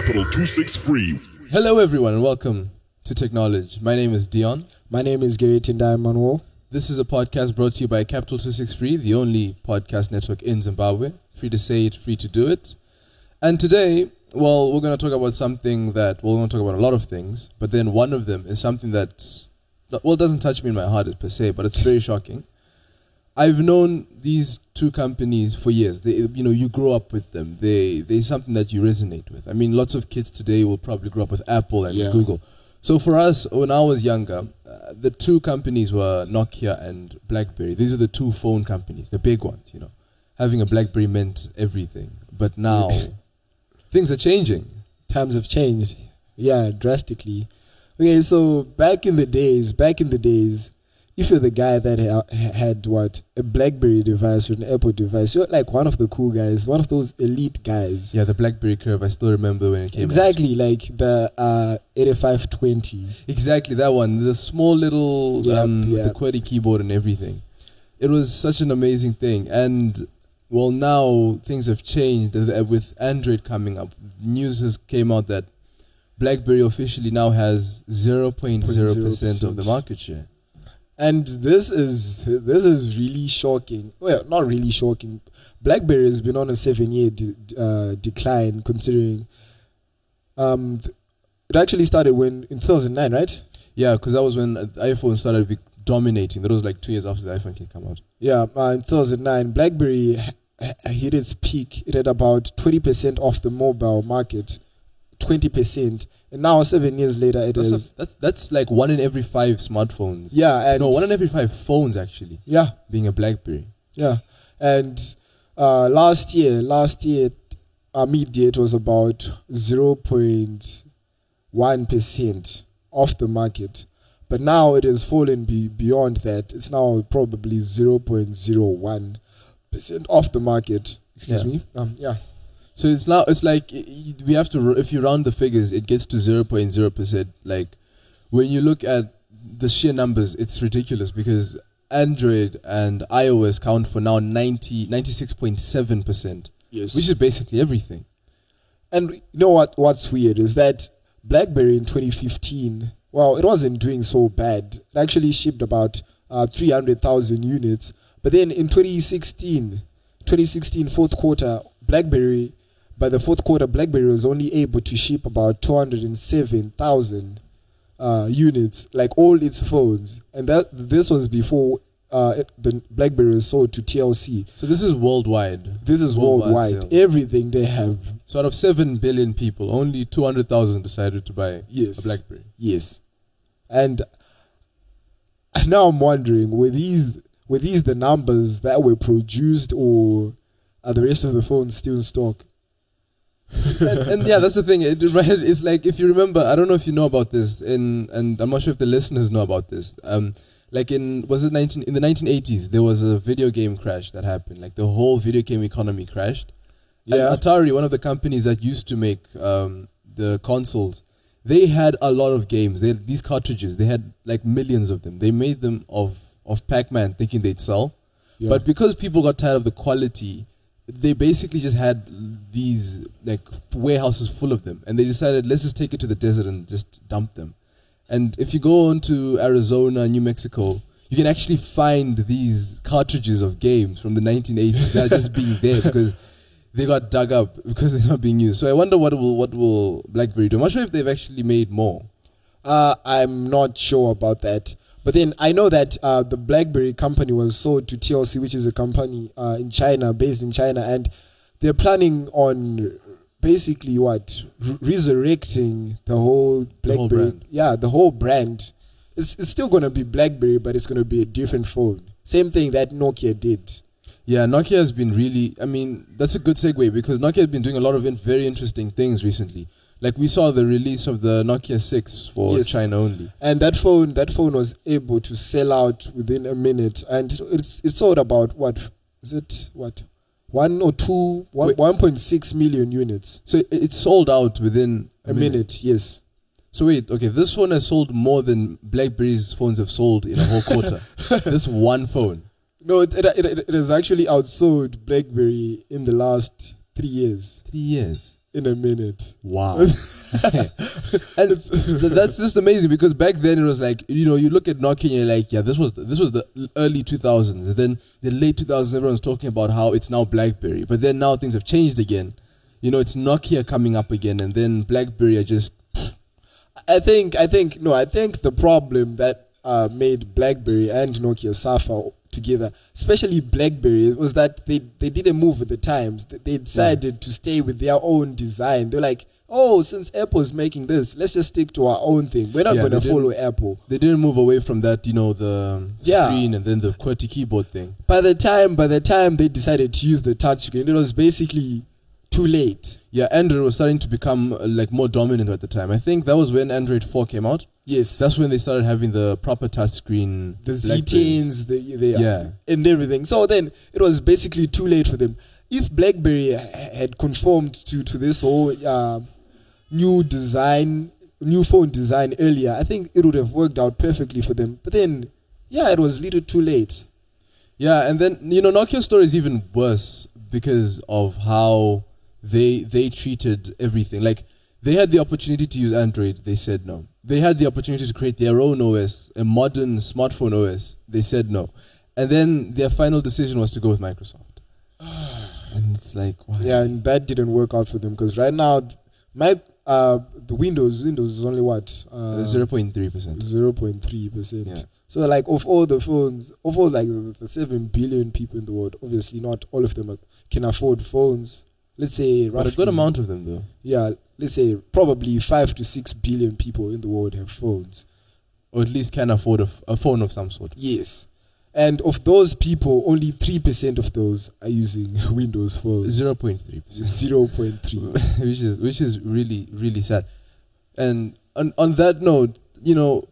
Capital 263. Hello, everyone, and welcome to Technology. My name is Dion. My name is Gary Tindai Manuel. This is a podcast brought to you by Capital 263, the only podcast network in Zimbabwe. Free to say it, free to do it. And today, well, we're going to talk about something that, well, we're going to talk about a lot of things, but then one of them is something that's, well, it doesn't touch me in my heart per se, but it's very shocking. I've known these two companies for years. They, you know, you grow up with them. They, they're something that you resonate with. I mean, lots of kids today will probably grow up with Apple and Yeah. Google. So for us, when I was younger, uh, the two companies were Nokia and BlackBerry. These are the two phone companies, the big ones. You know, having a BlackBerry meant everything. But now, things are changing. Times have changed. Yeah, drastically. Okay, so back in the days, back in the days, if you're the guy that ha- had what a BlackBerry device or an Apple device, you're like one of the cool guys, one of those elite guys. Yeah, the BlackBerry curve. I still remember when it came. out. Exactly, like the uh, 8520. Exactly that one. The small little Yep, um, with the yep. QWERTY keyboard and everything. It was such an amazing thing. And well, now things have changed Uh, with Android coming up. News has came out that BlackBerry officially now has 0.0% of the market share. And this is this is really shocking. Well, not really shocking. BlackBerry has been on a seven-year de- uh, decline, considering um, th- it actually started when in 2009, right? Yeah, because that was when the iPhone started be dominating. That was like two years after the iPhone came out. Yeah, uh, in 2009, BlackBerry hit its peak. It had about 20% of the mobile market, 20%, and now seven years later, it That's, is a, that's that's like one in every five smartphones. yeah, and no, one in every five phones actually yeah, being a BlackBerry. Yeah, and uh, last year, last year, our mid-year it was about zero point one percent off the market, but now it has fallen be- beyond that. It's now probably zero point zero one percent off the market. Excuse Yeah. me. Um, yeah. So it's now it's like we have to if you round the figures, it gets to zero point zero percent. Like when you look at the sheer numbers, it's ridiculous because Android and iOS count for now 90, 96.7 percent, Yes. which is basically everything. And you know what? What's weird is that BlackBerry in 2015, well, it wasn't doing so bad. It actually shipped about uh, 300,000 units. But then in 2016, 2016 fourth quarter, BlackBerry, by the fourth quarter, BlackBerry was only able to ship about 207,000 uh, units, like all its phones. And that this was before uh, it, the BlackBerry was sold to TLC. So this is worldwide. This is Worldwide worldwide. Everything they have. So out of seven billion people, only two hundred thousand decided to buy Yes. a BlackBerry. Yes. And now I'm wondering, were these were these the numbers that were produced or are the rest of the phones still in stock? And, and yeah, that's the thing. It, right, it's like if you remember, I don't know if you know about this, in and I'm not sure if the listeners know about this. Um, like in was it 19 in the 1980s, there was a video game crash that happened. Like the whole video game economy crashed. Yeah. And Atari, one of the companies that used to make um, the consoles, they had a lot of games. They had these cartridges. They had like millions of them. They made them of of Pac-Man, thinking they'd sell. Yeah. But because people got tired of the quality, they basically just had these like warehouses full of them, and they decided let's just take it to the desert and just dump them. And if you go on to Arizona, New Mexico, you can actually find these cartridges of games from the 1980s that are just being there because they got dug up because they're not being used. So I wonder what will what will BlackBerry do. I'm not sure if they've actually made more. Uh, I'm not sure about that. But then I know that uh, the BlackBerry company was sold to TLC, which is a company uh, in China, based in China, and they're planning on basically what R- resurrecting the whole BlackBerry. whole. Yeah, the whole brand. It's, it's still going to be BlackBerry, but it's going to be a different phone. Same thing that Nokia did. Yeah, Nokia has been really. I mean, that's a good segue because Nokia has been doing a lot of in, very interesting things recently. Like we saw the release of the Nokia Six for Yes. China only. and that phone that phone was able to sell out within a minute and it's it's sold about what is it what one or two one, Wait. 1.6 million units So it, it sold out within a, minute. yes So wait, okay, this phone has sold more than BlackBerry's phones have sold in a whole quarter. this one phone. no it, it, it, it has actually outsold blackberry in the last three years Three years. In a minute. Wow. and that's just amazing because back then it was like you know you look at Nokia and you're like yeah this was this was the early 2000s and then the late 2000s everyone's talking about how it's now BlackBerry but then now things have changed again. You know it's Nokia coming up again and then BlackBerry are just I think I think no, I think the problem that uh, made BlackBerry and Nokia suffer together, especially BlackBerry, was that they, they didn't move with the times. They, they decided yeah. to stay with their own design. They're like, oh, since Apple's making this, let's just stick to our own thing. We're not yeah, going to follow Apple. They didn't move away from that, you know, the yeah. screen and then the QWERTY keyboard thing. By the time, by the time they decided to use the touchscreen, it was basically too late. Yeah, Android was starting to become uh, like more dominant at the time. I think that was when Android 4 came out. Yes. That's when they started having the proper touchscreen. The Z10s, the, the, yeah. and everything. So then it was basically too late for them. If BlackBerry had conformed to, to this whole uh, new design, new phone design earlier, I think it would have worked out perfectly for them. But then, yeah, it was a little too late. Yeah, and then, you know, Nokia's story is even worse because of how they they treated everything like they had the opportunity to use Android. They said no. They had the opportunity to create their own OS, a modern smartphone OS. They said no. And then their final decision was to go with Microsoft. and it's like, why? Yeah, and that didn't work out for them because right now, my uh, the Windows Windows is only what uh, zero point three percent. Zero point three percent. So like of all the phones, of all like the, the seven billion people in the world, obviously not all of them are, can afford phones let's say but a good amount of them though yeah let's say probably five to six billion people in the world have phones or at least can afford a, a phone of some sort yes and of those people only 3% of those are using windows phones 0.3% 0.3 which is which is really really sad and on, on that note you know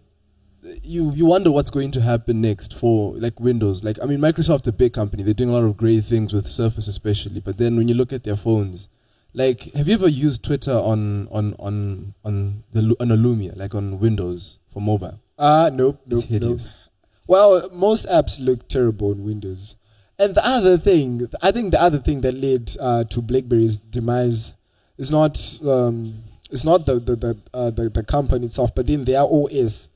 you you wonder what's going to happen next for like Windows. Like I mean, Microsoft a big company. They're doing a lot of great things with Surface, especially. But then when you look at their phones, like have you ever used Twitter on on on on the on a Lumia, like on Windows for mobile? Ah, uh, nope, nope, nope. Well, most apps look terrible on Windows. And the other thing, I think the other thing that led uh, to BlackBerry's demise is not um, it's not the the the, uh, the the company itself, but then their OS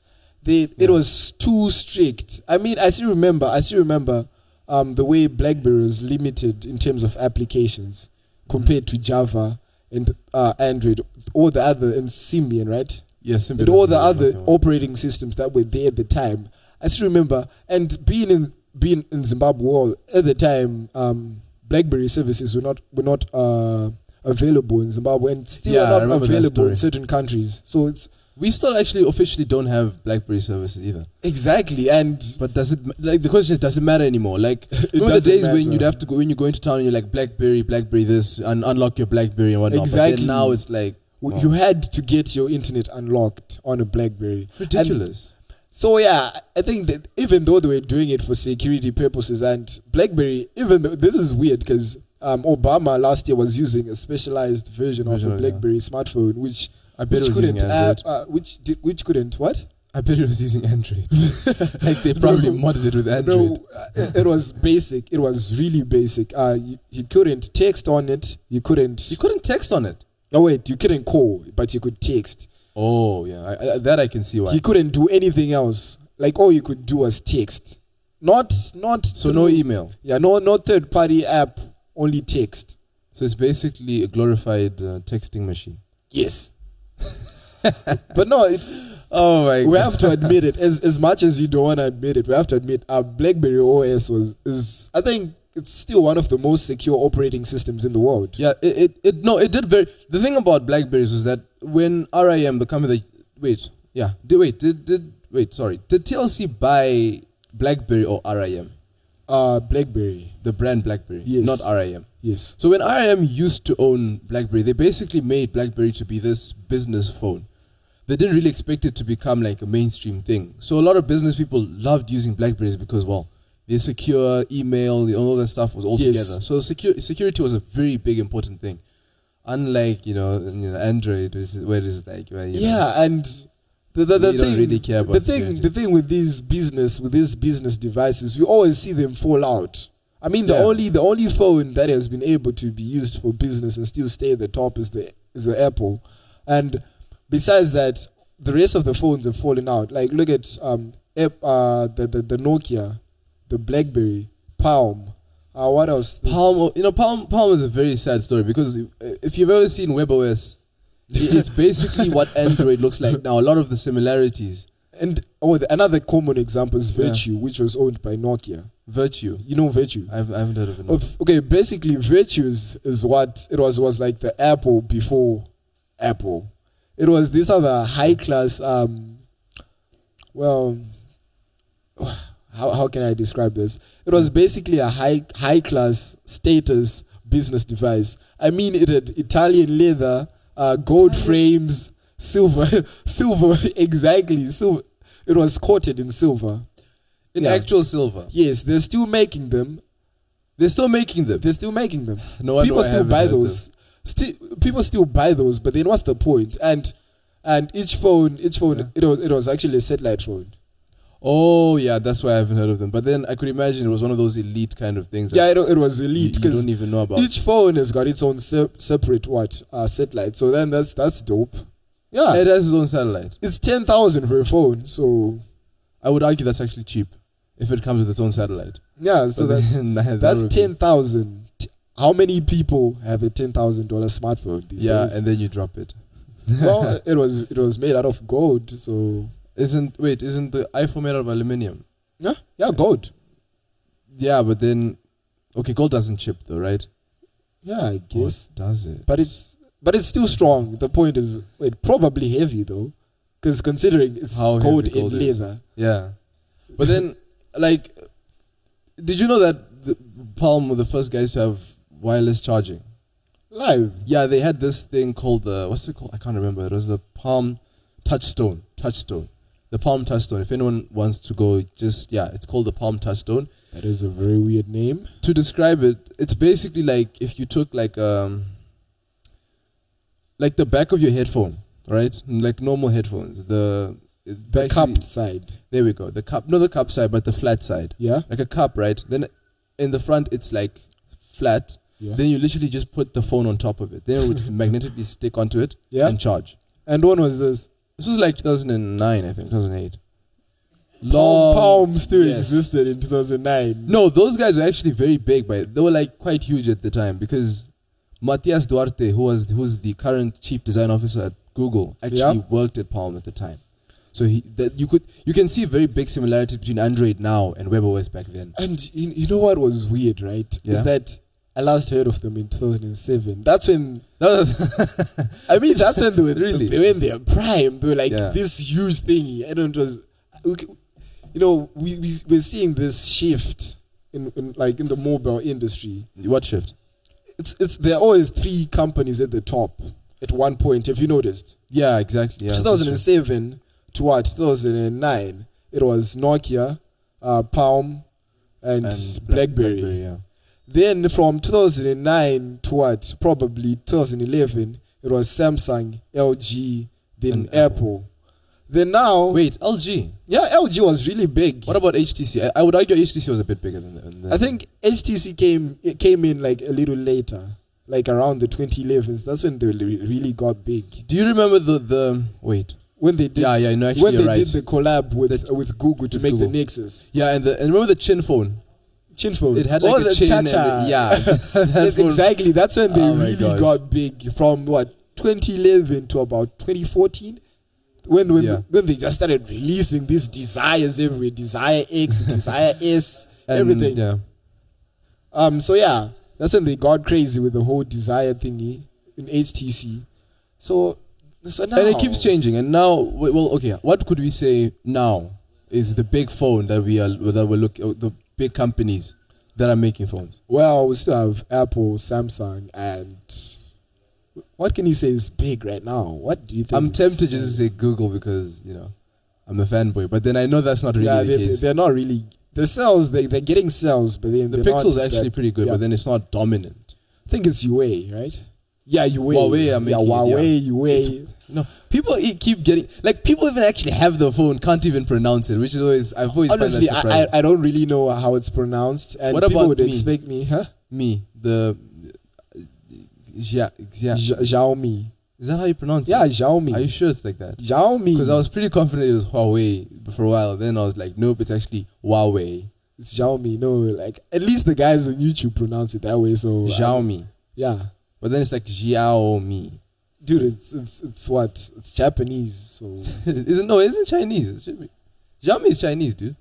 they yeah. it was too strict. I mean, I still remember. I still remember um, the way BlackBerry was limited in terms of applications compared to Java and uh, Android, all the other and Symbian, right? Yes, yeah, and all the other operating systems that were there at the time. I still remember, and being in being in Zimbabwe all, at the time, um, BlackBerry services were not were not uh, available in Zimbabwe, and still yeah, not available in certain countries. So it's we still actually officially don't have BlackBerry services either. Exactly, and but does it like the question is does it matter anymore? Like remember the days matter. when you'd have to go when you go into town and you're like BlackBerry, BlackBerry this, and unlock your BlackBerry and whatnot. Exactly. now it's like you had to get your internet unlocked on a BlackBerry. Ridiculous. And so yeah, I think that even though they were doing it for security purposes, and BlackBerry, even though this is weird because um, Obama last year was using a specialized version, version of a BlackBerry yeah. smartphone, which I bet which it was couldn't, using Android. Uh, which did, which couldn't what? I bet it was using Android. like they probably no, modded it with Android. No, uh, it was basic. It was really basic. Uh, you, you couldn't text on it. You couldn't. You couldn't text on it. Oh wait, you couldn't call, but you could text. Oh yeah, I, I, that I can see why. You couldn't do anything else. Like all you could do was text. Not not. So through, no email. Yeah, no no third party app. Only text. So it's basically a glorified uh, texting machine. Yes. but no, it, oh my! We God. have to admit it. As as much as you don't want to admit it, we have to admit our BlackBerry OS was is. I think it's still one of the most secure operating systems in the world. Yeah, it, it, it no, it did very. The thing about Blackberries was that when RIM, the company that wait, yeah, did wait, did did wait, sorry, did TLC buy BlackBerry or RIM? Uh, BlackBerry. The brand BlackBerry, yes. not RIM. Yes. So when RIM used to own BlackBerry, they basically made BlackBerry to be this business phone. They didn't really expect it to become like a mainstream thing. So a lot of business people loved using BlackBerries because, well, they secure email, all that stuff was all yes. together. So secu- security was a very big important thing. Unlike you know, you know Android, where it's like where, yeah, know, and the, the, the thing, really care about the thing, the thing with these business with these business devices, you always see them fall out I mean, the Yeah. only the only phone that has been able to be used for business and still stay at the top is the is the Apple, and besides that, the rest of the phones have fallen out. Like look at um uh the the, the Nokia, the BlackBerry, Palm. Uh, what else? Palm, you know, Palm, Palm is a very sad story because if you've ever seen WebOS, it's basically what Android looks like now. A lot of the similarities. And oh, the, another common example is Yeah. Vertu, which was owned by Nokia. Vertu. You know Vertu. I've, I haven't heard of it. Of, okay, basically, Vertu is, is what it was was like the Apple before Apple. It was this other high class. Um, well, how how can I describe this? It was basically a high high class status business device. I mean, it had Italian leather, uh, gold frames, silver, silver exactly. Silver. It was coated in silver. In yeah. actual silver. Yes, they're still making them. They're still making them. They're still making them. No wonder people still buy those. Still, people still buy those. But then, what's the point? And and each phone, each phone, Yeah. it was it was actually a satellite phone. Oh yeah, that's why I haven't heard of them. But then I could imagine it was one of those elite kind of things. Yeah, it, it was you, elite you because don't even know about. each phone has got its own se- separate what uh, satellite. So then that's that's dope. Yeah, it has its own satellite. it's ten thousand for a phone. So I would argue that's actually cheap if it comes with its own satellite. yeah, so But that's that that's ten thousand. How many people have a ten thousand dollar smartphone these days? Yeah, days? and then you drop it. well, it was it was made out of gold. So Isn't wait? Isn't the iPhone made out of aluminium? yeah, yeah, gold. Yeah, but then okay, gold doesn't chip though, right? Yeah, I guess. does it? But it's but it's still strong. The point is, it probably heavy though, because considering it's How gold in gold leather. yeah. But then, like, did you know that the Palm were the first guys to have wireless charging? Live. Yeah, they had this thing called the what's it called? I can't remember. It was the Palm Touchstone. Touchstone. The Palm Touchstone. If anyone wants to go, just yeah, it's called the Palm Touchstone. That is a very weird name. To describe it, it's basically like if you took like um like the back of your headphone, right? Like normal headphones. The The cupped side. There we go. The cup, not the cup side, but the flat side. Yeah. Like a cup, right? Then in the front, it's like flat. Yeah. Then you literally just put the phone on top of it. Then it would magnetically stick onto it yeah. and charge. And when was this? This was like 2009, I think, 2008. Palm, Palm still yes. existed in 2009. No, those guys were actually very big, but they were like quite huge at the time because Matias Duarte, who was who's the current chief design officer at Google, actually Yeah. worked at Palm at the time. So he that you could you can see very big similarities between Android now and WebOS back then. And you, you know what was weird, right? Yeah. Is that I last heard of them in 2007. That's when That was I mean, that's when they were Really? they were in their prime. They were like Yeah. this huge thing. I don't know. Was, you know, we, we we're seeing this shift in, in like in the mobile industry. what shift? It's it's there are always three companies at the top at one point. Have you noticed? Yeah, exactly. Yeah, 2007 to what? 2009. It was Nokia, uh, Palm, and, and Black- BlackBerry. yeah. Then from 2009 to what? Probably 2011, it was Samsung, LG, then And Apple. Apple. Then now, Wait, LG. yeah, LG was really big. What about HTC? I, I would argue HTC was a bit bigger than. than I think HTC came it came in like a little later, like around the 2011s. That's when they really got big. Do you remember the the wait? When they did, Yeah, yeah. No, actually, when they right. did the collab with with Google to with make Google. the Nexus yeah, and the and remember the chin phone? Chin phone. It had oh, like a the chin. and Cha-Cha. the- yeah, that exactly. That's when they Oh really got big from what 2011 to about 2014. When when Yeah. when they just started releasing these desires everywhere, Desire X, Desire S, and, everything. Yeah. Um. So yeah, that's when they got crazy with the whole Desire thingy in HTC. So so now And it keeps changing. And now, well, okay, what could we say now is the big phone that we are that we're looking the big companies that are making phones. Well, we still have Apple, Samsung, and what can you say is big right now? What do you think? I'm tempted just to say Google because you know I'm a fanboy, but then I know that's not really yeah, the they, case. they're not really. The sales they they're getting sales, but then the Pixel's actually that- pretty good, yeah. but then it's not dominant. I think it's Huawei, right? Yeah, Huawei. Huawei are yeah, making it, Huawei, Huawei. No, people keep getting like people even actually have the phone, can't even pronounce it, which is always I've always Honestly, find I, that I. I don't really know how it's pronounced, and What people about would me? expect me, huh? Me, the yeah, yeah. Xiaomi. Is that how you pronounce Yeah, it? Yeah, Xiaomi. Are you sure it's like that? Xiaomi. Because I was pretty confident it was Huawei for a while. Then I was like, nope, it's actually Huawei. It's Xiaomi. No, like at least the guys on YouTube pronounce it that way. So Xiaomi. Uh, yeah, But then it's like Xiaomi. Dude, it's it's it's what? It's Japanese. So isn't no, it isn't Chinese. It should be. Xiaomi is Chinese, dude.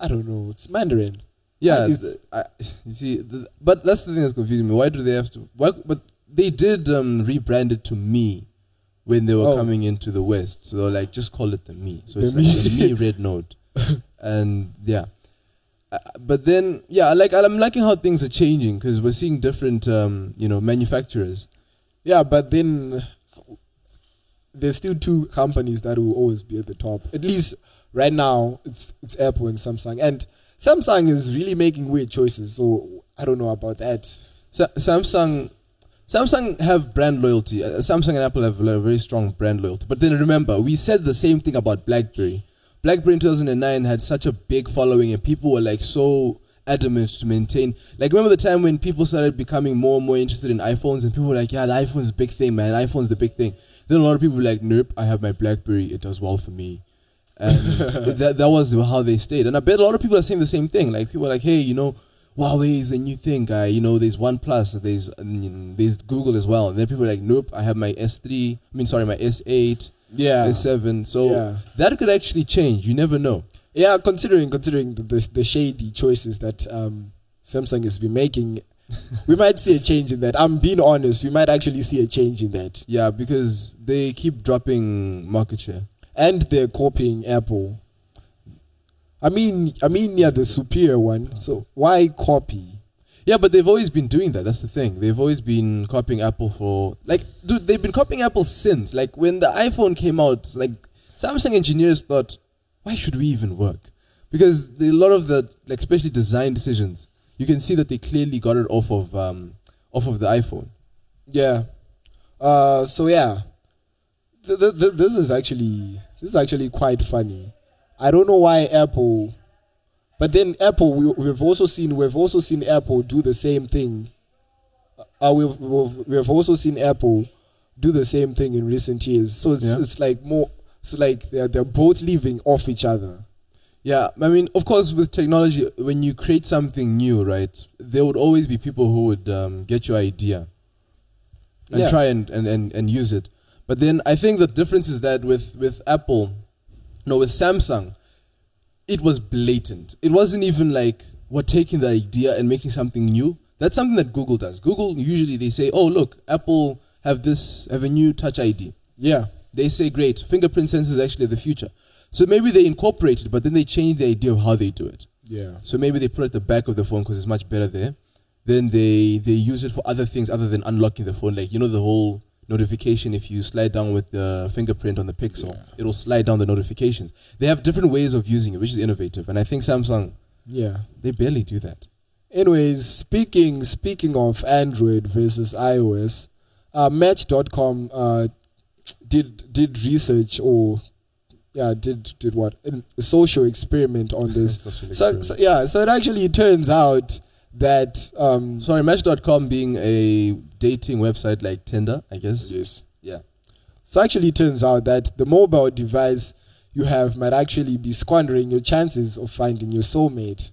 I don't know. It's Mandarin. Yeah, it's- the- I, you see, the, but that's the thing that's confusing me. Why do they have to? Why? But they did um, rebrand it to Me when they were Oh. coming into the West. So they were like, just call it the Me. So The it's Mi. like the Me Red Note, and yeah. Uh, but then, yeah, I like I'm liking how things are changing because we're seeing different, um, you know, manufacturers. Yeah, but then there's still two companies that will always be at the top. At least right now, it's it's Apple and Samsung, and Samsung is really making weird choices. So I don't know about that. Sa- Samsung, Samsung have brand loyalty. Uh, Samsung and Apple have a very strong brand loyalty. But then remember, we said the same thing about BlackBerry. BlackBerry in 2009 had such a big following, and people were like so adamant to maintain. Like remember the time when people started becoming more and more interested in iPhones, and people were like, "Yeah, the iPhone's the big thing, man. The iPhone's the big thing." Then a lot of people were like, "Nope, I have my BlackBerry. It does well for me." And that that was how they stayed. And I bet a lot of people are saying the same thing. Like people are like, "Hey, you know." Huawei is a new thing, guy. You know, there's OnePlus, there's um, you know, there's Google as well. And then people are like, nope, I have my S3. I mean, sorry, my S8, Yeah, S7. So yeah, that could actually change. You never know. Yeah. Considering considering the the, the shady choices that um, Samsung has been making, we might see a change in that. I'm being honest. We might actually see a change in that, Yeah, because they keep dropping market share. and they're copying Apple. I mean, I mean, yeah, the superior one. So why copy? Yeah, but they've always been doing that. That's the thing. They've always been copying Apple for like, dude. They've been copying Apple since like when the iPhone came out. Like Samsung engineers thought, why should we even work? Because the, a lot of the like, especially design decisions, you can see that they clearly got it off of um, off of the iPhone. Yeah. Uh, so yeah, th- th- th- this is actually this is actually quite funny. I don't know why Apple, but then Apple we, we've also seen we've also seen Apple do the same thing. Uh, we've, we've we've also seen Apple do the same thing in recent years. So it's Yeah. it's like more so like they're they're both living off each other. Yeah, I mean, of course, with technology, when you create something new, right, there would always be people who would um, get your idea and Yeah. try and, and, and, and use it. But then I think the difference is that with, with Apple, no, with Samsung, it was blatant. It wasn't even like we're taking the idea and making something new. That's something that Google does. Google usually they say, "Oh, look, Apple have this have a new Touch ID." Yeah. They say, "Great, fingerprint sensor is actually the future." So maybe they incorporate it, but then they change the idea of how they do it. Yeah. So maybe they put it at the back of the phone because it's much better there. Then they they use it for other things other than unlocking the phone, like you know the whole notification. If you slide down with the fingerprint on the Pixel, Yeah. it'll slide down the notifications. They have different ways of using it, which is innovative, and I think Samsung Yeah. they barely do that. Anyways, speaking speaking of Android versus iOS, uh, Match.com uh, did did research or yeah did did what a social experiment on this. So, so yeah, so it actually turns out that um, Sorry, Match.com being a dating website like Tinder, I guess. yes, Yeah. so actually it turns out that the mobile device you have might actually be squandering your chances of finding your soulmate.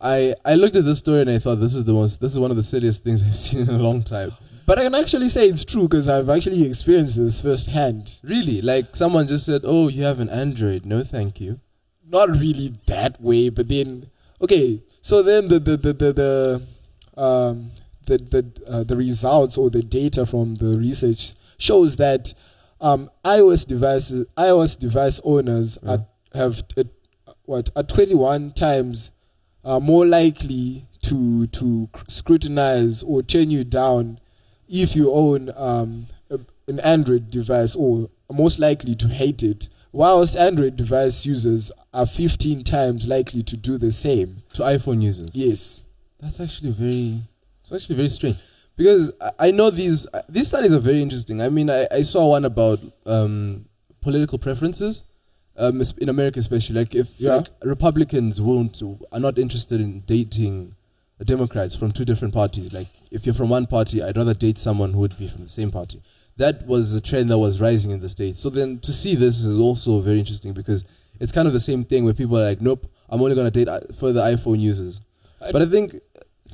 I, I looked at this story and I thought this is the most this is one of the silliest things I've seen in a long time. But I can actually say it's true because I've actually experienced this firsthand. Really, like someone just said, "Oh, you have an Android? No, thank you." not really that way, but then okay. So then the the the the, the um the the uh, the results or the data from the research shows that um iOS devices iOS device owners Yeah. are, have uh, what are 21 times uh, more likely to to scrutinize or turn you down if you own um, a, an Android device or most likely to hate it, whilst Android device users are 15 times likely to do the same. To iPhone users, Yes. that's actually very it's actually very strange. because I- I know these these studies are very interesting. I mean, I, I saw one about um, political preferences um, in America, especially. Like if Yeah. like, Republicans won't are not interested in dating Democrats from two different parties. Like if you're from one party, I'd rather date someone who would be from the same party. That was a trend that was rising in the states. So then to see this is also very interesting because it's kind of the same thing where people are like, nope, I'm only gonna date uh, for the iPhone users. But I think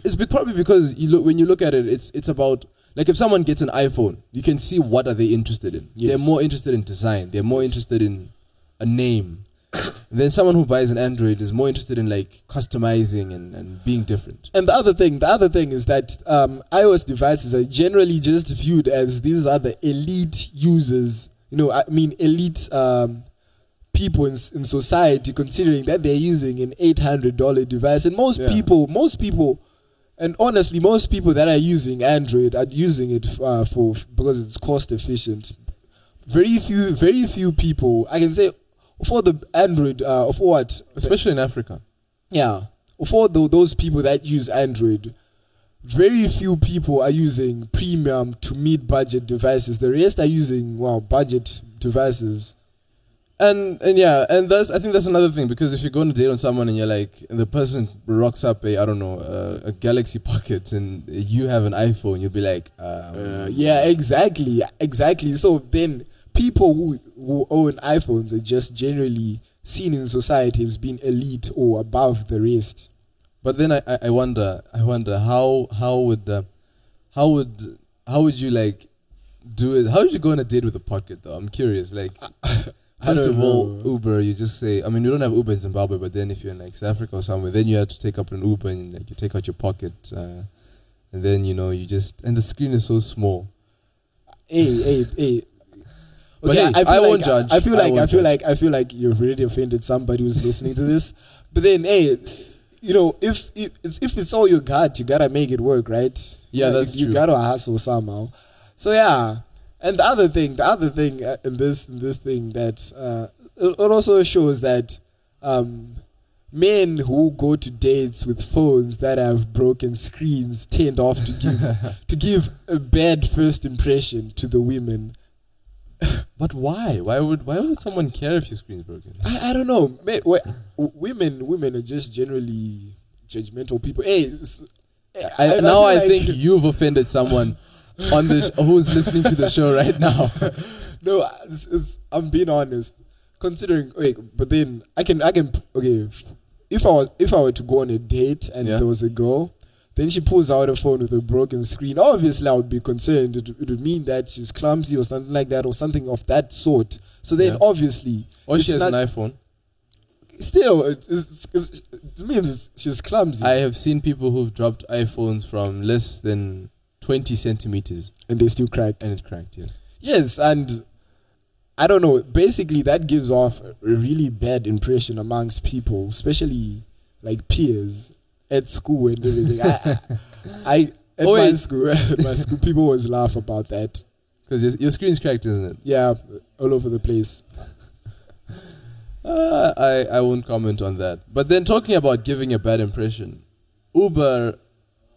it's probably because you look when you look at it, it's it's about like if someone gets an iPhone, you can see what are they interested in. Yes. They're more interested in design. They're more interested in a name. then someone who buys an Android is more interested in like customizing and, and being different. And the other thing, the other thing is that um, iOS devices are generally just viewed as these are the elite users. You know, I mean, elite um, people in, in society, considering that they're using an eight hundred dollar device, and most Yeah. people, most people, and honestly, most people that are using Android are using it uh, for because it's cost efficient. Very few, very few people. I can say for the Android, uh, for what Especially in Africa. yeah. For tho- those people that use Android, very few people are using premium to mid budget devices. The rest are using well budget devices. And and yeah, and that's I think that's another thing because if you go on a date on someone and you're like, and the person rocks up a I don't know a, a Galaxy Pocket and you have an iPhone, you'll be like, um, Uh, yeah, exactly, exactly. So then people who who own iPhones are just generally seen in society as being elite or above the rest. But then I, I wonder I wonder how how would uh, how would how would you like do it? How would you go on a date with a pocket though? I'm curious. Like first of all, know. Uber. You just say. I mean, you don't have Uber in Zimbabwe, but then if you're in like South Africa or somewhere, then you have to take up an Uber and like you take out your pocket, uh, and then you know you just and the screen is so small. hey, hey, hey. But Okay, hey, I, feel I like, won't judge. I feel like I, won't feel judge. like I feel like you've already offended somebody who's listening to this. But then, hey, you know, if if it's, if it's all you got, you gotta make it work, right? Yeah, Like, that's you true. gotta hustle somehow. So yeah, and the other thing, the other thing uh, in this in this thing that uh, it, it also shows that um, men who go to dates with phones that have broken screens tend off to give to give a bad first impression to the women. But why? Why would why would someone care if your screen's broken? I, I don't know. May, w- women women are just generally judgmental people. Hey, I, I now I like- think you've offended someone on the sh- who's listening to the show right now. no, it's, it's, I'm being honest. Considering, wait, but then I can, I can, okay. If I was, if I were to go on a date and Yeah. there was a girl, then she pulls out a phone with a broken screen. Obviously, I would be concerned. It, it would mean that she's clumsy or something like that, or something of that sort. So then, Yeah. obviously, Or she it's has not- an iPhone. still, it's, it's, it's, it means it's, she's clumsy, I have seen people who've dropped iPhones from less than 20 centimeters and they still crack. and it cracked. Yeah. Yes, and I don't know. Basically, that gives off a really bad impression amongst people, especially like peers at school and everything. I, I at Oh, my school, at my school, people always laugh about that. Because your, your screen's cracked, isn't it? Yeah, all over the place. Uh, I, I won't comment on that. But then talking about giving a bad impression, Uber.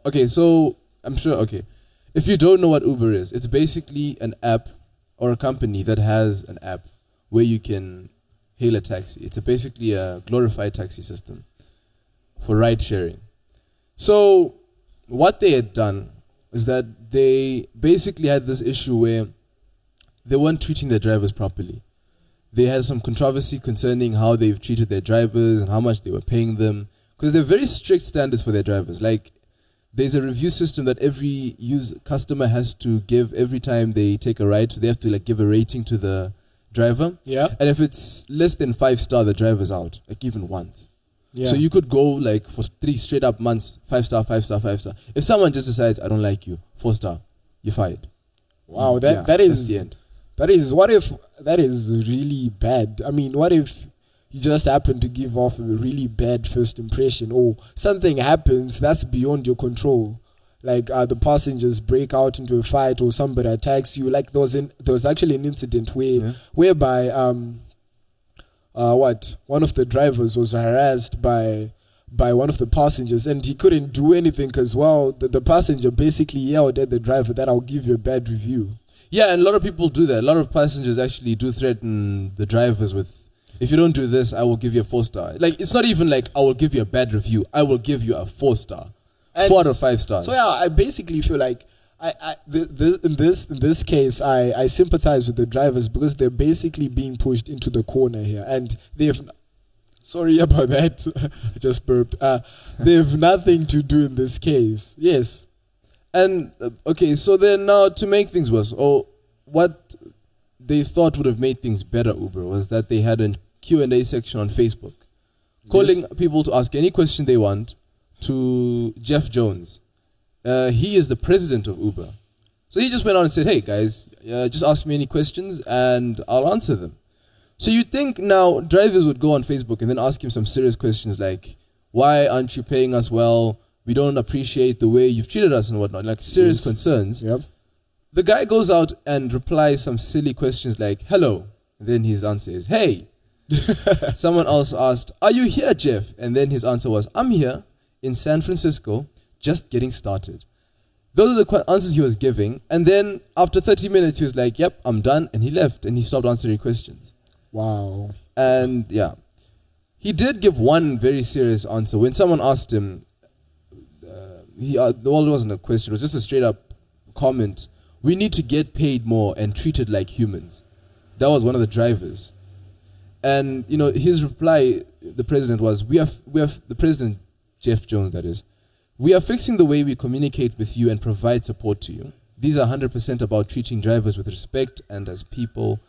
Okay, so I'm sure. Okay, if you don't know what Uber is, it's basically an app or a company that has an app where you can hail a taxi. It's a basically a glorified taxi system for ride sharing. So what they had done is that they basically had this issue where they weren't treating their drivers properly. They had some controversy concerning how they've treated their drivers and how much they were paying them because they're very strict standards for their drivers. Like there's a review system that every use customer has to give every time they take a ride so they have to like give a rating to the driver. Yeah, and if it's less than five star the driver's out like even once yeah. so you could go like for three straight up months five star five star five star if someone just decides i don't like you four star you're fired wow, that Yeah, that's the end that is what if that is really bad. I mean, what if you just happen to give off a really bad first impression, or something happens that's beyond your control? Like uh, the passengers break out into a fight, or somebody attacks you. Like there was in, there was actually an incident where yeah. whereby um uh what one of the drivers was harassed by by one of the passengers, and he couldn't do anything because well, the, the passenger basically yelled at the driver that I'll give you a bad review. Yeah, and a lot of people do that. A lot of passengers actually do threaten the drivers with, if you don't do this, I will give you a four star. Like, it's not even like I will give you a bad review. I will give you a four star, And four out of five stars. So yeah, I basically feel like I, I th- th- in this in this case, I, I sympathize with the drivers because they're basically being pushed into the corner here, and they've. Sorry about that. I just burped. Uh, they have nothing to do in this case. Yes. And uh, okay, so then now to make things worse, or what they thought would have made things better, Uber was that they had a Q and A section on Facebook, calling Yes. people to ask any question they want to Jeff Jones. Uh, he is the president of Uber, so he just went on and said, "Hey guys, uh, just ask me any questions and I'll answer them." So you think now drivers would go on Facebook and then ask him some serious questions like, "Why aren't you paying us well?" We don't appreciate the way you've treated us and whatnot, like serious Yes. concerns. Yep. The guy goes out and replies some silly questions like, hello. And then his answer is, hey. Someone else asked, are you here, Jeff? And then his answer was, I'm here in San Francisco, just getting started. Those are the answers he was giving. And then after 30 minutes, he was like, yep, I'm done. And he left and he stopped answering questions. Wow. And yeah, he did give one very serious answer. When someone asked him, uh, he, uh, well, it wasn't a question, it was just a straight up comment. We need to get paid more and treated like humans. That was one of the drivers. And, you know, his reply, the president was, we have, we have, the president, Jeff Jones, that is, we are fixing the way we communicate with you and provide support to you. These are 100% about treating drivers with respect and as people.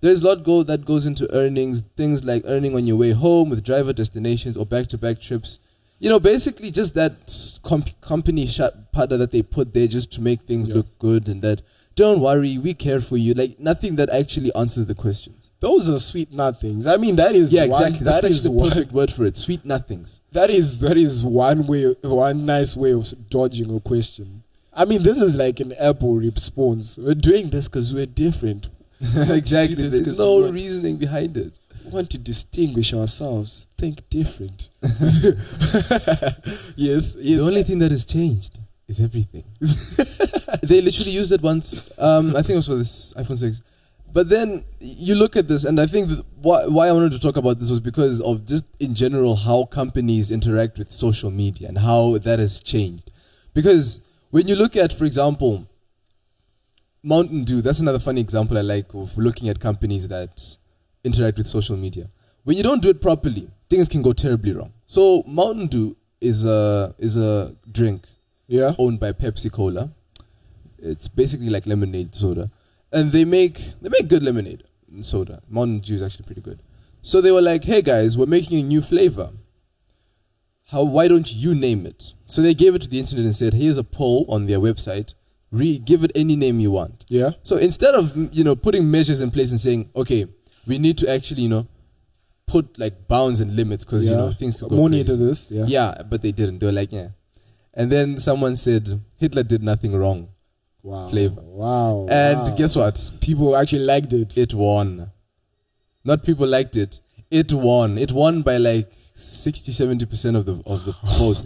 There's a lot go that goes into earnings, things like earning on your way home with driver destinations or back-to-back trips. You know, basically just that comp- company shut part that they put there just to make things Yeah. look good and that don't worry, we care for you. Like nothing that actually answers the questions. Those are sweet nothings. I mean, that is Yeah, one- exactly. That's that actually is the one, perfect word for it. Sweet nothings. that is that is one way, one nice way of dodging a question. I mean, this is like an Apple response. We're doing this because we're different. exactly. There's no reasoning behind it. We want to distinguish ourselves. Think different. yes, yes. The only thing that has changed is everything. they literally used it once. Um, I think it was for this iPhone 6. But then you look at this, and I think that why, why I wanted to talk about this was because of just in general how companies interact with social media and how that has changed. Because when you look at, for example, Mountain Dew, that's another funny example I like of looking at companies that interact with social media. When you don't do it properly, things can go terribly wrong. So Mountain Dew is a is a drink yeah. owned by Pepsi Cola. It's basically like lemonade soda, and they make they make good lemonade and soda. Mountain Dew is actually pretty good. So they were like, "Hey guys, we're making a new flavor. How? Why don't you name it?" So they gave it to the internet and said, "Here's a poll on their website. Re- give it any name you want." Yeah. So instead of you know putting measures in place and saying, "Okay, we need to actually you know put like bounds and limits because you know things could go Monitor crazy." this. Yeah. Yeah, but they didn't. They were like, yeah. And then someone said Hitler did nothing wrong. Wow. Flavor. Wow. And wow. guess what? people actually liked it. It won. Not people liked it. It won. It won by like 60 70% of the of the vote.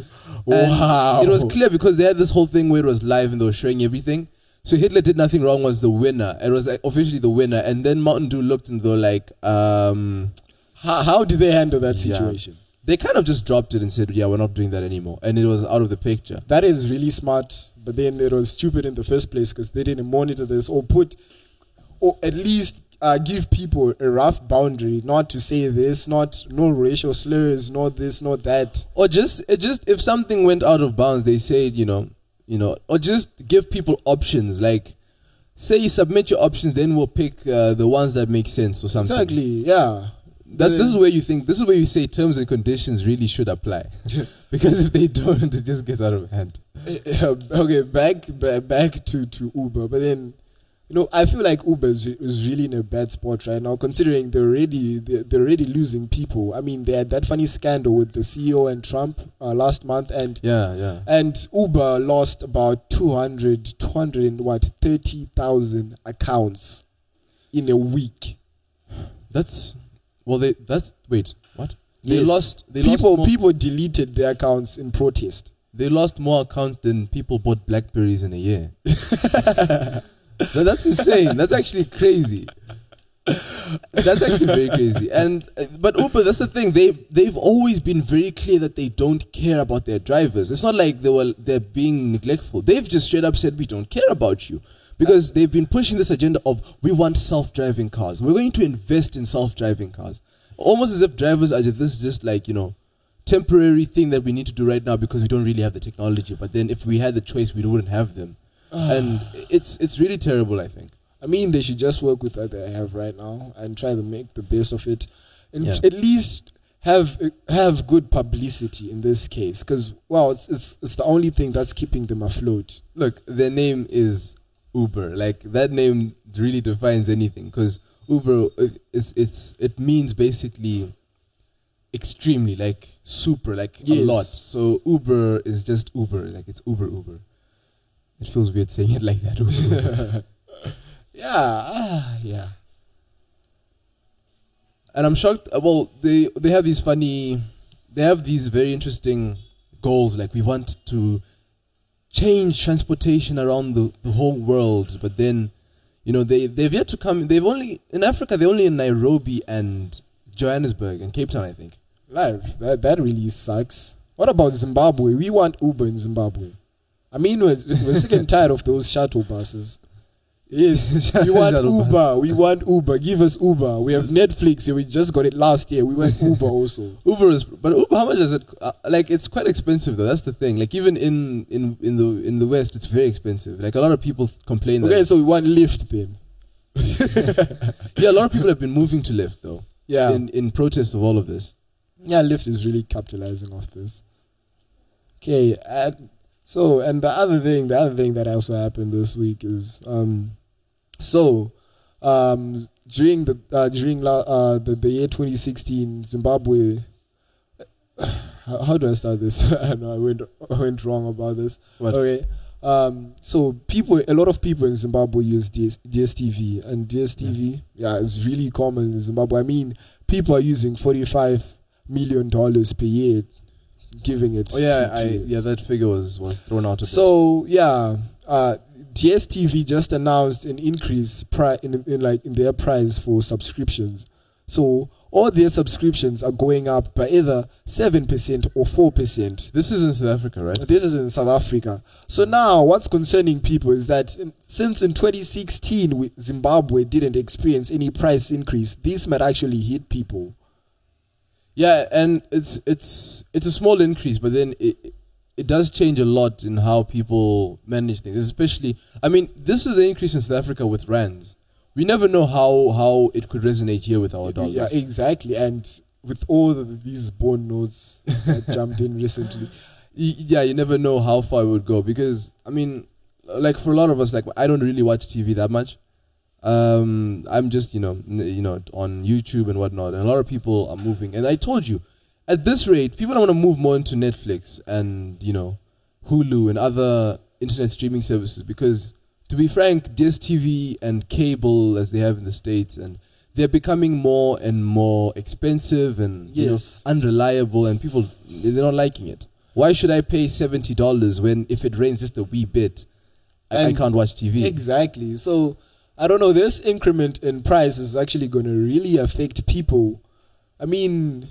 Wow. It was clear because they had this whole thing where it was live and they were showing everything. So Hitler did nothing wrong was the winner. It was like, officially the winner. And then Mountain Dew looked and they were like, um, How, how did they handle that Yeah. situation? they kind of just dropped it and said, yeah, we're not doing that anymore. And it was out of the picture. That is really smart, but then it was stupid in the first place because they didn't monitor this or put, or at least uh, give people a rough boundary, not to say this, not no racial slurs, not this, not that. or just it just if something went out of bounds they said you know you know or just give people options like say you submit your options then we'll pick uh, the ones that make sense or something Exactly. Yeah. That's this is where you think this is where you say terms and conditions really should apply because if they don't it just gets out of hand Uh, okay, back, back back to to Uber, but then you know I feel like Uber is, is really in a bad spot right now, considering they're already they're, they're already losing people. I mean, they had that funny scandal with the CEO and Trump uh, last month, and yeah yeah and Uber lost about 200, 200 and what 30,000 accounts in a week. that's well they that's wait what They Yes. lost. They people lost more, people deleted their accounts in protest. They lost more accounts than people bought Blackberries in a year. No, that's insane. That's actually crazy. That's actually very crazy. And uh, but Uber, that's the thing. They they've always been very clear that they don't care about their drivers. It's not like they were they're being neglectful. They've just straight up said we don't care about you because they've been pushing this agenda of we want self-driving cars. We're going to invest in self-driving cars. Almost as if drivers are just this is just like you know temporary thing that we need to do right now because we don't really have the technology. But then if we had the choice, we wouldn't have them. Ah. and it's it's really terrible. I think. I mean, they should just work with what they have right now and try to make the best of it, and Yeah. at least have have good publicity in this case. Because well, it's, it's it's the only thing that's keeping them afloat. Look, their name is Uber. Like that name really defines anything because Uber uh, it's it's it means basically extremely like super like a lot. So Uber is just Uber. Like it's Uber Uber. It feels weird saying it like that. Uber, Uber. Yeah, ah, yeah. and I'm shocked. uh, Well, they they have these funny, they have these very interesting goals. Like we want to change transportation around the, the whole world, but then, you know, they they've yet to come. They've only in Africa. They're only in Nairobi and Johannesburg and Cape Town, I think. Live. That that really sucks. What about Zimbabwe? We want Uber in Zimbabwe. I mean, we're, we're sick and tired of those shuttle buses. Yes, we want Uber. We want Uber. Give us Uber. We have Netflix. and We just got it last year. We want Uber also. Uber is, but Uber, how much does it? Uh, like, it's quite expensive though. That's the thing. Like, even in in in the in the West, it's very expensive. Like, a lot of people complain that. Okay, so we want Lyft then. yeah, a lot of people have been moving to Lyft though. Yeah, In in protest of all of this. yeah. Lyft is really capitalizing off this. Okay, so and the other thing, the other thing that also happened this week is um, so um during the uh, during la, uh the, the year 2016 Zimbabwe. How, do I start this? I know I went I went wrong about this. What? Okay. Um, so people, a lot of people in Zimbabwe use DS, DSTV, and DSTV, yeah, it's really common in Zimbabwe. I mean, people are using forty-five million dollars per year, giving it. Oh yeah, to- I to- yeah that figure was was thrown out. So yeah, uh, DSTV just announced an increase pri- in, in like in their price for subscriptions. So all their subscriptions are going up by either seven percent or four percent. this is in South Africa, right? This is in South Africa. So now, what's concerning people is that in- since in 2016 we, Zimbabwe didn't experience any price increase, this might actually hit people. Yeah, and it's it's it's a small increase, but then it it does change a lot in how people manage things. Especially, I mean, this is an increase in South Africa with rands. We never know how how it could resonate here with our dollars. Yeah, exactly. And with all of these bond notes that jumped in recently, yeah, you never know how far it would go because I mean, like for a lot of us, like I don't really watch TV that much. Um, I'm just you know n- you know on YouTube and whatnot, and a lot of people are moving. And I told you, at this rate, people are going to move more into Netflix and you know Hulu and other internet streaming services because, to be frank, DSTV and cable as they have in the states and they're becoming more and more expensive and you know, unreliable, and people they're not liking it. Why should I pay seventy dollars when if it rains just a wee bit, I, I can't watch TV? exactly. So I don't know. This increment in price is actually going to really affect people. I mean,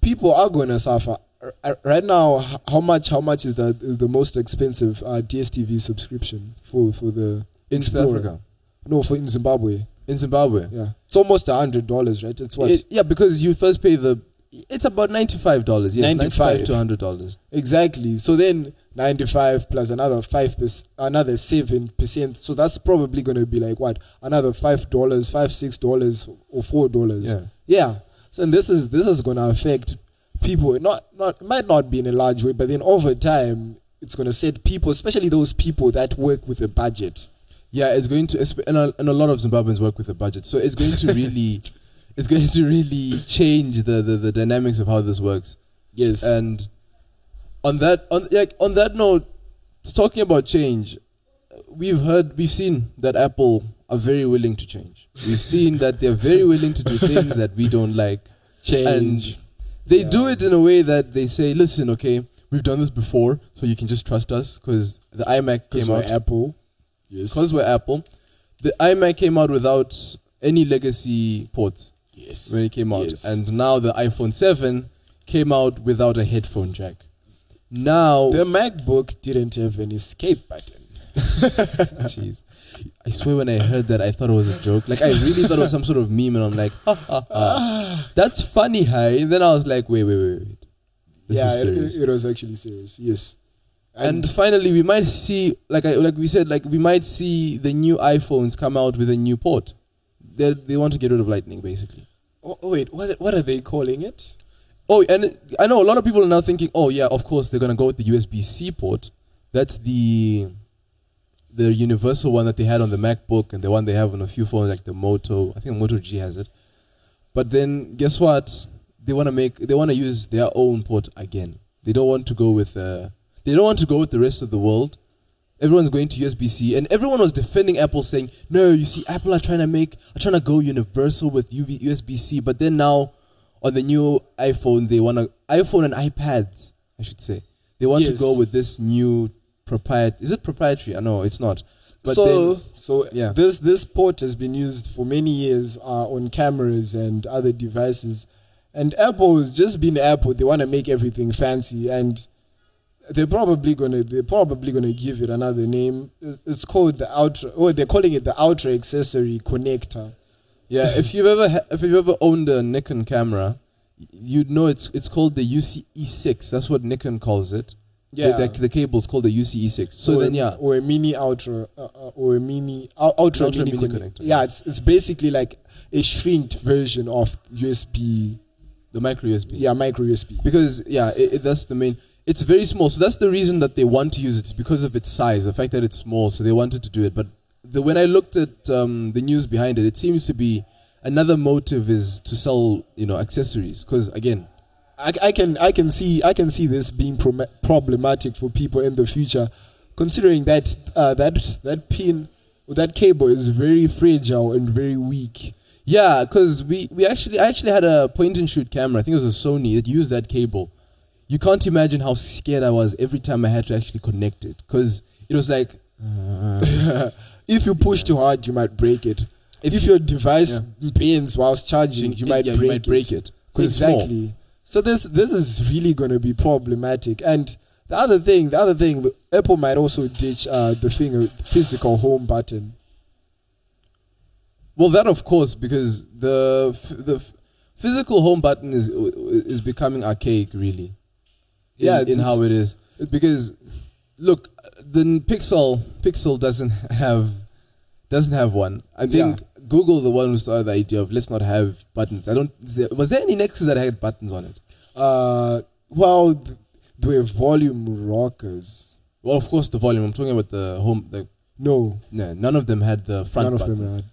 people are going to suffer. R- r- Right now, how much? How much is the is the most expensive uh, DSTV subscription for for the in South Africa, no for in Zimbabwe? in Zimbabwe. Yeah, it's almost a hundred dollars, right? It's what It- yeah, because you first pay the. It's about ninety five dollars. Yes, ninety five 95. to hundred dollars. exactly. So then ninety five plus another five percent, another seven percent. So that's probably going to be like what another five dollars, five six dollars, or four dollars. Yeah. Yeah. So and this is this is going to affect people. Not not might not be in a large way, but then over time, it's going to set people, especially those people that work with a budget. Yeah, it's going to, and a, and a lot of Zimbabweans work with a budget, so it's going to really, it's going to really change the, the, the dynamics of how this works. Yes. And on that, on like on that note, talking about change, we've heard, we've seen that Apple are very willing to change. We've seen that they're very willing to do things that we don't like. Change. They Yeah. do it in a way that they say, "Listen, okay, we've done this before, so you can just trust us." Because the iMac came we're out Apple. Yes. because we're Apple. The iMac came out without any legacy ports yes. when it came out, Yes. and now the iPhone 7 came out without a headphone jack. Now, the MacBook didn't have an escape button. jeez, I swear when I heard that, I thought it was a joke. Like I really thought it was some sort of meme, and I'm like, ha, ha, ha. "That's funny, hey." Then I was like, "Wait, wait, wait, wait. This yeah, is it, serious." it, it was actually serious. Yes. and finally, we might see, like I, like we said, like we might see the new iPhones come out with a new port. They they want to get rid of Lightning, basically. oh, oh, wait, what what are they calling it? Oh, and I know a lot of people are now thinking, oh yeah, of course they're gonna go with the USB C port. That's the the universal one that they had on the MacBook and the one they have on a few phones like the Moto. I think Moto G has it. But then guess what? They want to make they want to use their own port again. They don't want to go with uh, they don't want to go with the rest of the world. Everyone's going to USB C, and everyone was defending Apple, saying, "No, you see, Apple are trying to make, are trying to go universal with USB C." But then now, on the new iPhone, they want to iPhone and iPads, I should say, they want Yes. to go with this new proprietary. Is it proprietary? I know it's not. But so then- so yeah. this this port has been used for many years uh, on cameras and other devices, and Apple's just been Apple. They want to make everything fancy, and they're probably gonna they're probably gonna give it another name. It's called the Ultra. Oh, they're calling it the Ultra Accessory Connector. Yeah, if you've ever ha- if you've ever owned a Nikon camera, you'd know it's it's called the UCE6. That's what Nikon calls it. Yeah. the, the, the cable is called the UCE6. So or, then, yeah, or a mini ultra, uh, uh, or a mini uh, ultra, Ultra mini, mini connect- connector. Yeah, it's it's basically like a shrinked version of USB. the micro USB. Yeah, micro USB. because yeah, it, it, that's the main. It's very small, so that's the reason that they want to use it. It's because of its size, the fact that it's small. So they wanted to do it. But the, when I looked at um, the news behind it, it seems to be another motive is to sell you know accessories. Because again, I, I can I can see I can see this being prom- problematic for people in the future, considering that uh, that that pin or that cable is very fragile and very weak. Yeah, because we, we actually I actually had a point and shoot camera. I think it was a Sony that used that cable. You can't imagine how scared I was every time I had to actually connect it because it was like uh, if you push too hard, you might break it. If, your device bends whilst charging, you, might, yeah, break you might break it. small. Exactly. So this this is really going to be problematic. And the other thing, the other thing, Apple might also ditch uh, the thing, physical home button. Well, that of course because the f- the f- physical home button is is becoming archaic, really. Yeah, it's- in how it is because look, the Pixel Pixel doesn't have doesn't have one. I think Google the one who started the idea of let's not have buttons. I don't. there- Was there any Nexus that had buttons on it? Uh, well, th- they were volume rockers. Well, of course the volume. I'm talking about the home. The No, no, none of them had the front none of them had.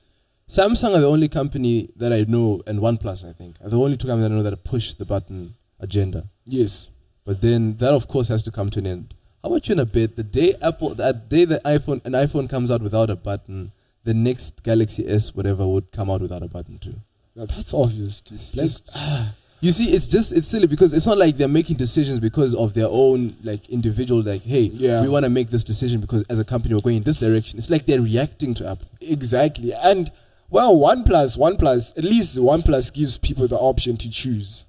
Samsung are the only company that I know, and OnePlus, I think, are the only two companies that I know that push the button agenda. Yes. But then that, of course, has to come to an end. How about you in a bit? The day Apple, that day the iPhone, an iPhone comes out without a button, the next Galaxy S, whatever, would come out without a button too. Now, that's obvious. Dude. It's Like, just, you see, it's just it's silly because it's not like they're making decisions because of their own like individual like, hey, Yeah. we want to make this decision because as a company we're going in this direction. It's like they're reacting to Apple. exactly. And well, OnePlus, OnePlus, at least OnePlus gives people the option to choose.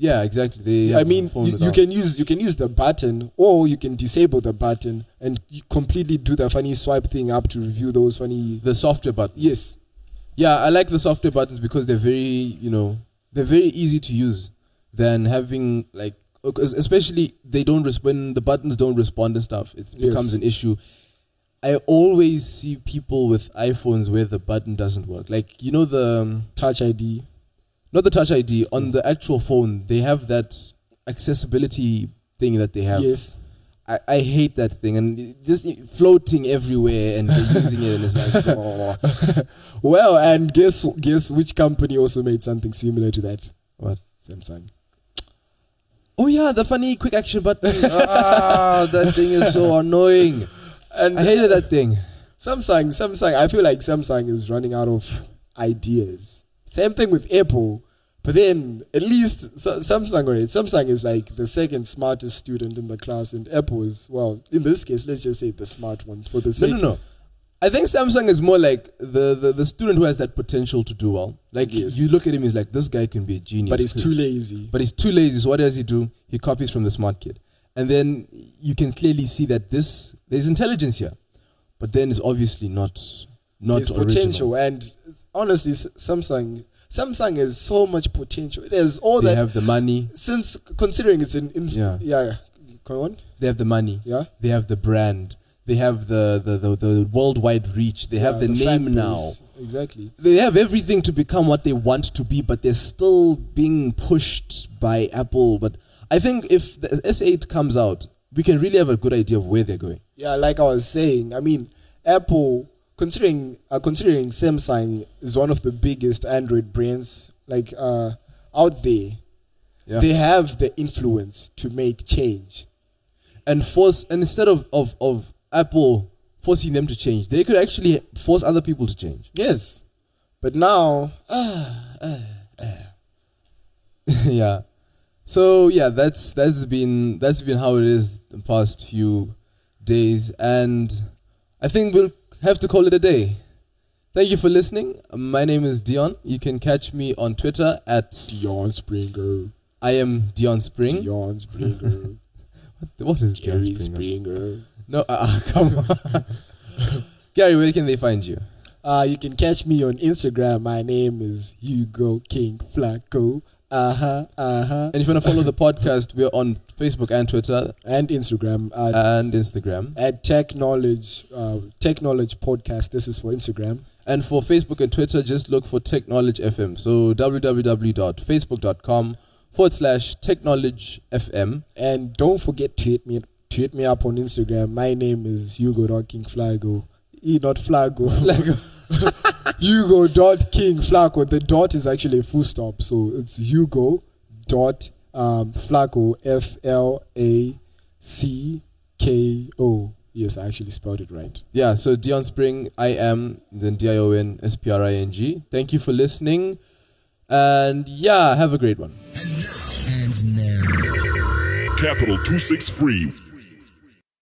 Yeah, exactly. They I mean, you, you can use you can use the button, or you can disable the button and you completely do the funny swipe thing up to review those funny. the software buttons. Yes, Yeah, I like the software buttons because they're very, you know, they're very easy to use than having like, especially they don't when the buttons don't respond and stuff. It Yes. becomes an issue. I always see people with iPhones where the button doesn't work. Like you know the um, Touch ID. Not the Touch ID on the actual phone. They have that accessibility thing that they have. Yes, I, I hate that thing and just floating everywhere and using it and it's like oh, Well, and guess guess which company also made something similar to that? what Samsung. Oh yeah, the funny quick action button. ah, that thing is so annoying. And I hated that thing. Samsung, Samsung. I feel like Samsung is running out of ideas. Same thing with Apple. But then at least Sa- Samsung, alright, Samsung is like the second smartest student in the class, and Apple is well. In this case, let's just say the smart one for the No, sake. no, no. I think Samsung is more like the, the, the student who has that potential to do well. Like Yes. you look at him, he's like, this guy can be a genius. But he's too lazy. But he's too lazy. So what does he do? He copies from the smart kid, and then you can clearly see that this there's intelligence here, but then it's obviously not not There's original. potential, and honestly, Samsung, Samsung has so much potential. It has all They that. have the money. since considering it's in, in Yeah. yeah, go on, They have the money. yeah. They have the brand. They have the the, the, the worldwide reach. They have Yeah, the, name now. Exactly. They have everything to become what they want to be, but they're still being pushed by Apple. But I think if the S8 comes out, we can really have a good idea of where they're going. Yeah, like I was saying, I mean, Apple, considering uh, considering Samsung is one of the biggest Android brands like uh, out there, Yeah. they have the influence to make change. and force and instead of, of, of Apple forcing them to change, they could actually force other people to change. Yes, but now yeah. So yeah, that's that's been that's been how it is the past few days, and I think we'll have to call it a day. Thank you for listening. My name is Dion. You can catch me on Twitter at Dion Springer, I am Dion Spring. Dion Springer, What is Dion Springer? Springer. No, uh, come on. Gary, where can they find you? Uh, you can catch me on Instagram. My name is Hugo King Flacko. Uh huh. Uh huh. And if you want to follow the podcast, we're on Facebook and Twitter And Instagram at, and Instagram. at Tech Knowledge, uh, Tech Knowledge Podcast. This is for Instagram. And for Facebook and Twitter, just look for Tech Knowledge FM. So www.facebook.com forward slash Tech Knowledge FM. And don't forget to hit me to hit me up on Instagram. My name is Hugo dot King Flago. E not Flago. Flago. Hugo dot King Flacko. The dot is actually a full stop, so it's Hugo dot um, Flacko F L A C K O. Yes, I actually spelled it right. Yeah, so Dion Spring, I am, then D I O N S P R I N G. Thank you for listening. And yeah, have a great one. And now. Capital 263